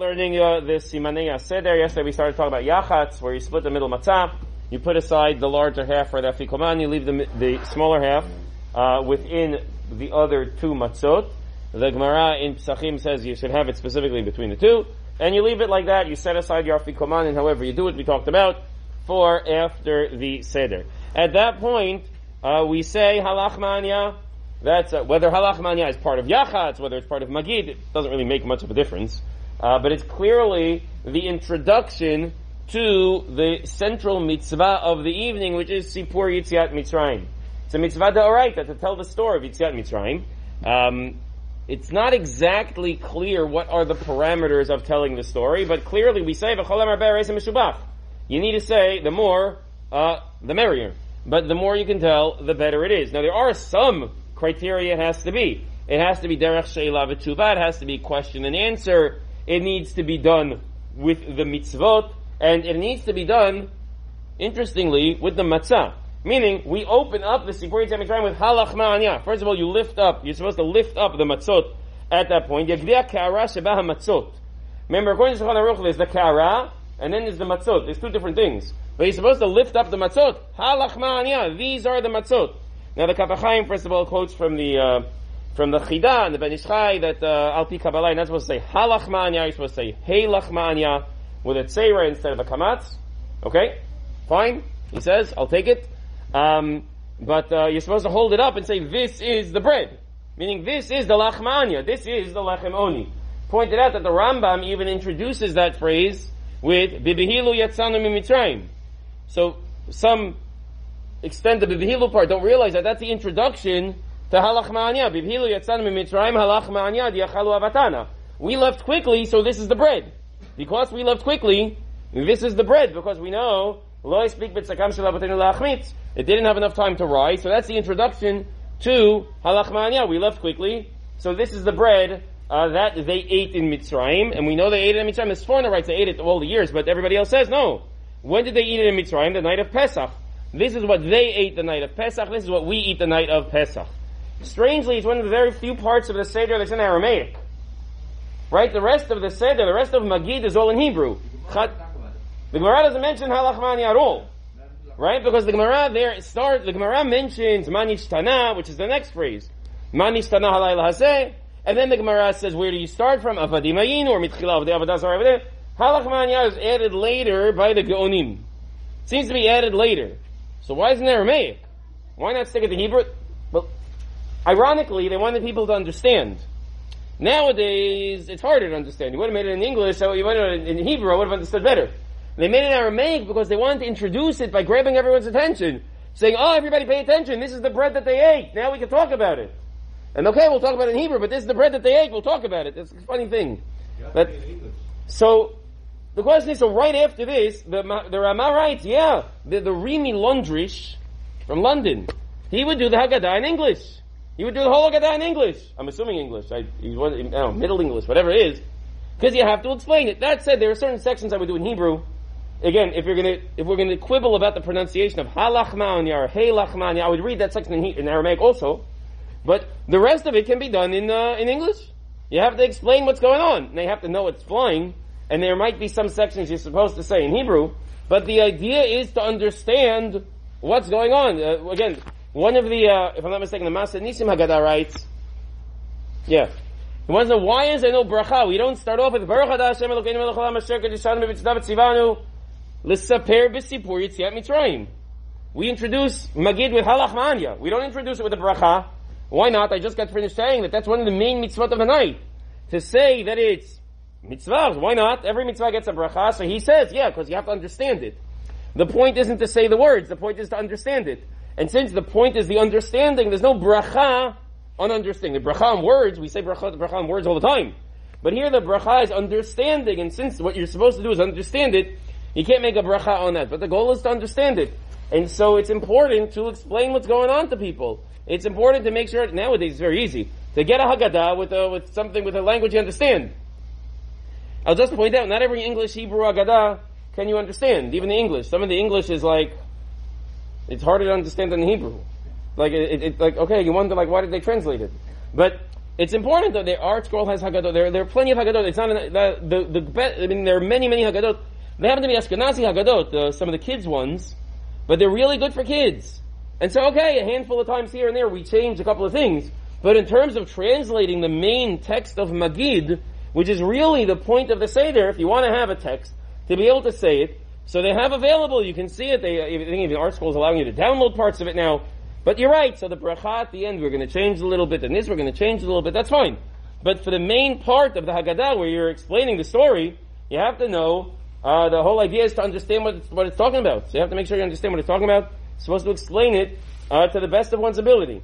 learning uh, this Simanei Seder. Yesterday we started talking about Yachatz, where you split the middle matzah. You put aside the larger half for the Afikoman, you leave the, the smaller half uh, within the other two matzot. The Gemara in Psachim says you should have it specifically between the two, and you leave it like that. You set aside your Afikoman, and however you do it, we talked about, for after the Seder. At that point, uh, we say Halach Manya, that's uh, whether halach manya is part of yachatz, whether it's part of magid, it doesn't really make much of a difference. Uh, but it's clearly the introduction to the central mitzvah of the evening, which is Sipur Yitziat Mitzrayim. It's a mitzvah deoraita to tell the story of Yitziat Mitzrayim. Um, it's not exactly clear what are the parameters of telling the story, but clearly we say You need to say the more, uh, the merrier. But the more you can tell, the better it is. Now there are some criteria it has to be. It has to be derech she'ela v'tshuva. It has to be question and answer. It needs to be done with the mitzvot, and it needs to be done, interestingly, with the matzah. Meaning, we open up the Sipur Yitziat Mitzrayim with halach ma'anya. First of all, you lift up, you're supposed to lift up the matzot at that point. Yagdiya ka'ara shebah matzot. Remember, according to Shulchan Aruch, there's the ka'ara, and then there's the matzot. There's two different things. But you're supposed to lift up the matzot. Halach ma'anya. These are the matzot. Now the Kaf HaChaim, first of all, quotes from the uh, from the Chida and the Ben Ish Chai that uh, Al Pi Kabbalah, you're not supposed to say Halach Ma'anya, you're supposed to say Heilach Ma'anya with a Tzeira instead of a Kamatz. Okay, fine. He says, I'll take it. Um, but uh, you're supposed to hold it up and say, this is the bread. Meaning, this is the Lachmanya. This is the Lechem Oni. Pointed out that the Rambam even introduces that phrase with Bibihilu Yatzanu Mitzrayim. So, some extend the Bibhilu part don't realize that that's the introduction We left quickly, so this is the bread. Because we left quickly, this is the bread, because we know. It didn't have enough time to rise, so that's the introduction to Halach Ma'anya. We left quickly, so this is the bread uh, that they ate in Mitzrayim, and we know they ate it in Mitzrayim. The Sforno writes they ate it all the years, but everybody else says no. When did they eat it in Mitzrayim? The night of Pesach. This is what they ate the night of Pesach. This is what we eat the night of Pesach. Strangely, it's one of the very few parts of the Seder that's in Aramaic. Right? The rest of the Seder, the rest of Magid is all in Hebrew. The Gemara doesn't mention Halachmani at all. Right? Because the Gemara there starts, the Gemara mentions Manish Tana, which is the next phrase. Manish Tana halayla haseh. And then the Gemara says, where do you start from? Avadimayin or Mitchila Avadi Avadas over there. Halachmani is added later by the Geonim. Seems to be added later. So why isn't Aramaic? Why not stick it to Hebrew? Well, ironically, they wanted people to understand. Nowadays, it's harder to understand. You would have made it in English, so you would have in Hebrew, I would have understood better. They made it in Aramaic because they wanted to introduce it by grabbing everyone's attention. Saying, oh, everybody pay attention, this is the bread that they ate, now we can talk about it. And okay, we'll talk about it in Hebrew, but this is the bread that they ate, we'll talk about it. It's a funny thing. But, so, the question is, so right after this, the, the Rama writes, yeah, the, the Rimi Londrish from London, he would do the Haggadah in English. He would do the whole Haggadah in English. I'm assuming English. I, I know, Middle English, whatever it is. Because you have to explain it. That said, there are certain sections I would do in Hebrew. Again, if you're gonna, if we're gonna quibble about the pronunciation of halachmanya or heilachmanya, I would read that section in, in, Aramaic also. But the rest of it can be done in, uh, in English. You have to explain what's going on. They have to know it's flying and there might be some sections you're supposed to say in Hebrew, but the idea is to understand what's going on. Uh, again, one of the, uh, if I'm not mistaken, the Maaseh Nissim Haggadah writes, yeah, he wants to know why is there no bracha? We don't start off with Baruch Hada Hashem Elokeinu Melech Haolam Asher Kedishanu Mitzvah Tzivanu L'Saper B'Sipur Yitziat Mitzrayim. We introduce Magid with Halach Manya. We don't introduce it with a bracha. Why not? I just got finished saying that that's one of the main mitzvot of the night. To say that it's Mitzvah, why not? Every mitzvah gets a bracha, so he says, yeah, because you have to understand it. The point isn't to say the words, the point is to understand it. And since the point is the understanding, there's no bracha on understanding. The bracha on words, we say bracha, bracha on words all the time. But here the bracha is understanding, and since what you're supposed to do is understand it, you can't make a bracha on that. But the goal is to understand it. And so it's important to explain what's going on to people. It's important to make sure, nowadays it's very easy, to get a Haggadah with, a, with something, with a language you understand. I'll just point out, not every English Hebrew Agadah can you understand, even the English. Some of the English is like, it's harder to understand than Hebrew. Like, it, it, like, okay, you wonder, like, why did they translate it? But it's important that the ArtScroll has Haggadot. There, there are plenty of Haggadot. It's not the, the, the, I mean, there are many, many Haggadot. They happen to be Ashkenazi Haggadot, uh, some of the kids' ones, but they're really good for kids. And so, okay, a handful of times here and there we change a couple of things. But in terms of translating the main text of Magid, which is really the point of the Seder, if you want to have a text, to be able to say it, so they have available, you can see it, they, I think even ArtScroll is allowing you to download parts of it now, but you're right, so the bracha at the end, we're to change a little bit, and this we're to change a little bit, that's fine. But for the main part of the Haggadah, where you're explaining the story, you have to know, uh, the whole idea is to understand what it's, what it's talking about. So you have to make sure you understand what it's talking about, supposed to explain it, uh, to the best of one's ability.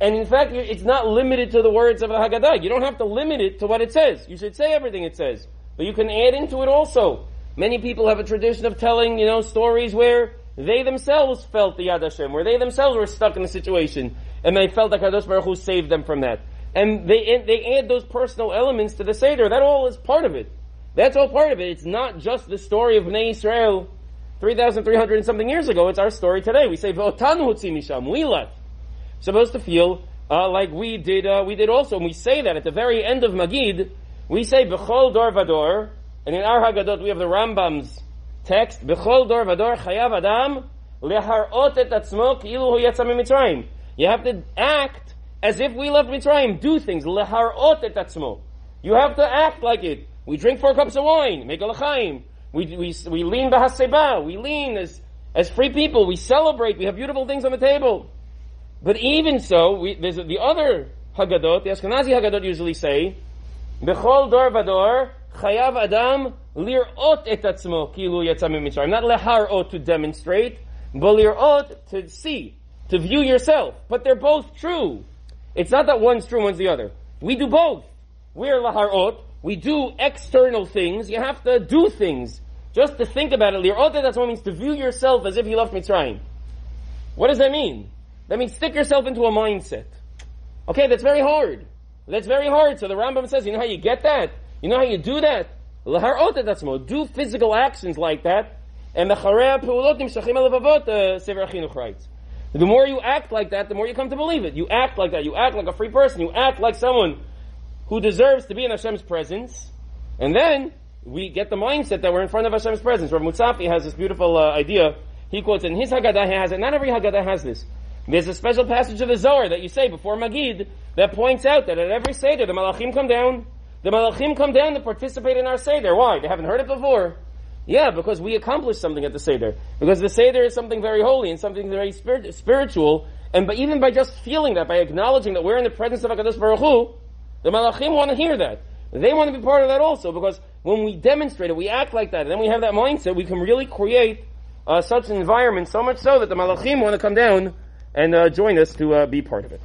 And in fact, it's not limited to the words of the Haggadah. You don't have to limit it to what it says. You should say everything it says. But you can add into it also. Many people have a tradition of telling, you know, stories where they themselves felt the Yad Hashem, where they themselves were stuck in a situation, and they felt that Kadosh Baruch Hu saved them from that. And they, they add those personal elements to the Seder. That all is part of it. That's all part of it. It's not just the story of Bnei Israel 3,300 and something years ago. It's our story today. We say, V'otan misham. We left. Supposed to feel uh, like we did, uh, we did also. And we say that at the very end of Magid, we say, B'chol dor vador, and in our Haggadot we have the Rambam's text, B'chol dor vador chayav adam, leharot et atzmo ki'ilu hu yatsa mitzrayim. You have to act as if we left Mitzrayim. Do things, leharot et atzmo. You have to act like it. We drink four cups of wine, make a l'chaim. We, we, we lean bahaseba. We lean as, as free people. We celebrate. We have beautiful things on the table. But even so, we, there's the other Haggadot, the Ashkenazi Haggadot usually say, Bechol dor vador, chayav adam lirot et atzmo kilu yatzam mitzrayim. Not leharot to demonstrate, but lirot to see, to view yourself. But they're both true. It's not that one's true, one's the other. We do both. We're laharot, we do external things, you have to do things. Just to think about it, that's what it means to view yourself as if you left Mitzrayim. What does that mean? That means stick yourself into a mindset. Okay, that's very hard. That's very hard. So the Rambam says, you know how you get that? You know how you do that? Do physical actions like that. And the. The more you act like that, the more you come to believe it. You act like that. You act like a free person. You act like someone who deserves to be in Hashem's presence, and then we get the mindset that we're in front of Hashem's presence. Rav Mutzafi has this beautiful uh, idea. He quotes in his Haggadah he has it. Not every Haggadah has this. There's a special passage of the Zohar that you say before Magid that points out that at every Seder the Malachim come down. The Malachim come down to participate in our Seder. Why? They haven't heard it before. Yeah, because we accomplished something at the Seder. Because the Seder is something very holy and something very spirit, spiritual. And by, even by just feeling that, by acknowledging that we're in the presence of HaKadosh Baruch Hu, the Malachim want to hear that. They want to be part of that also, because when we demonstrate it, we act like that, and then we have that mindset, we can really create uh, such an environment, so much so that the Malachim want to come down and uh, join us to uh, be part of it.